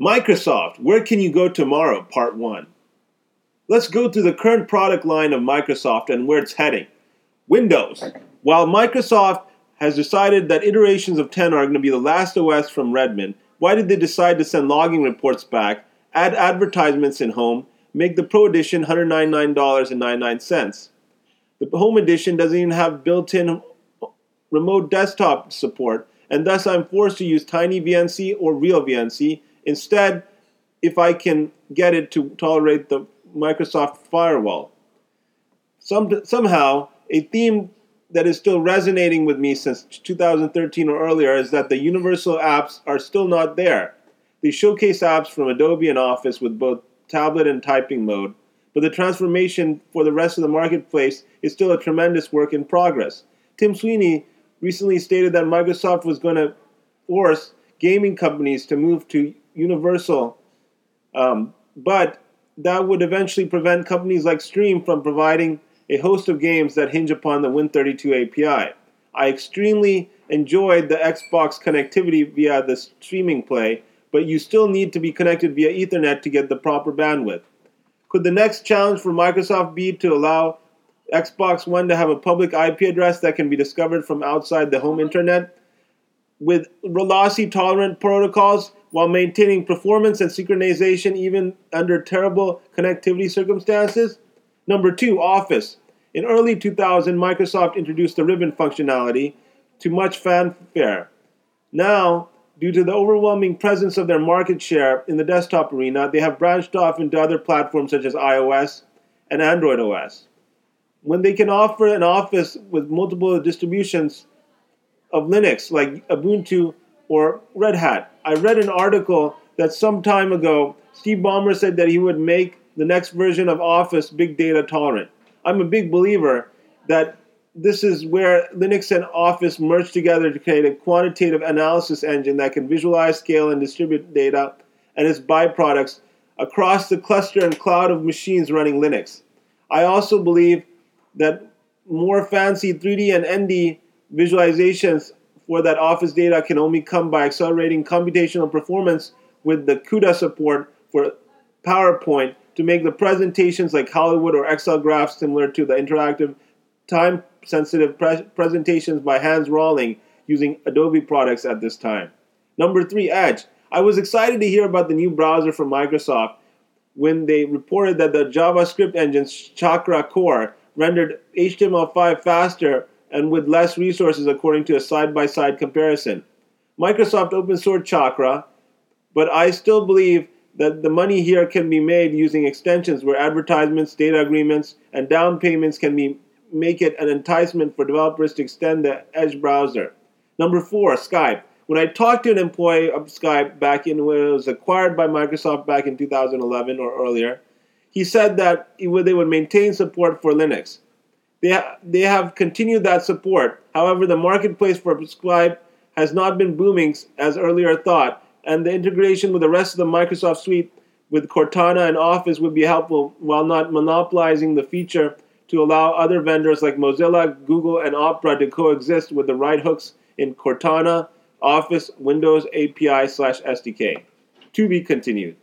Microsoft, where can you go tomorrow? Part 1. Let's go through the current product line of Microsoft and where it's heading. Windows. While Microsoft has decided that iterations of 10 are going to be the last OS from Redmond, why did they decide to send logging reports back, add advertisements in Home, make the Pro Edition $199.99? The Home Edition doesn't even have built in remote desktop support, and thus I'm forced to use TightVNC or RealVNC. Instead, if I can get it to tolerate the Microsoft firewall. Some, somehow, a theme that is still resonating with me since 2013 or earlier is that the universal apps are still not there. They showcase apps from Adobe and Office with both tablet and typing mode, but the transformation for the rest of the marketplace is still a tremendous work in progress. Tim Sweeney recently stated that Microsoft was going to force gaming companies to move to universal, um, but that would eventually prevent companies like Steam from providing a host of games that hinge upon the Win32 API. I extremely enjoyed the Xbox connectivity via the streaming play, but you still need to be connected via Ethernet to get the proper bandwidth. Could the next challenge for Microsoft be to allow Xbox One to have a public IP address that can be discovered from outside the home internet? With lossy tolerant protocols, while maintaining performance and synchronization even under terrible connectivity circumstances. Number two, Office. In early 2000, Microsoft introduced the ribbon functionality to much fanfare. Now, due to the overwhelming presence of their market share in the desktop arena, they have branched off into other platforms such as iOS and Android OS. When they can offer an Office with multiple distributions of Linux like Ubuntu or Red Hat. I read an article that some time ago Steve Ballmer said that he would make the next version of Office big data tolerant. I'm a big believer that this is where Linux and Office merge together to create a quantitative analysis engine that can visualize, scale, and distribute data and its byproducts across the cluster and cloud of machines running Linux. I also believe that more fancy 3D and ND visualizations for that Office data can only come by accelerating computational performance with the CUDA support for PowerPoint to make the presentations like Hollywood or Excel graphs similar to the interactive, time sensitive pre- presentations by Hans Rosling using Adobe products at this time. Number three, Edge. I was excited to hear about the new browser from Microsoft when they reported that the JavaScript engine Chakra Core rendered HTML5 faster and with less resources according to a side by side comparison. Microsoft open sourced Chakra, but I still believe that the money here can be made using extensions where advertisements, data agreements, and down payments can be make it an enticement for developers to extend the Edge browser. Number four, Skype. When I talked to an employee of Skype back in when it was acquired by Microsoft back in 2011 or earlier, he said that they would maintain support for Linux. They, ha- they have continued that support. However, the marketplace for Skype has not been booming as earlier thought, and the integration with the rest of the Microsoft suite with Cortana and Office would be helpful while not monopolizing the feature to allow other vendors like Mozilla, Google, and Opera to coexist with the right hooks in Cortana, Office, Windows API slash SDK. To be continued.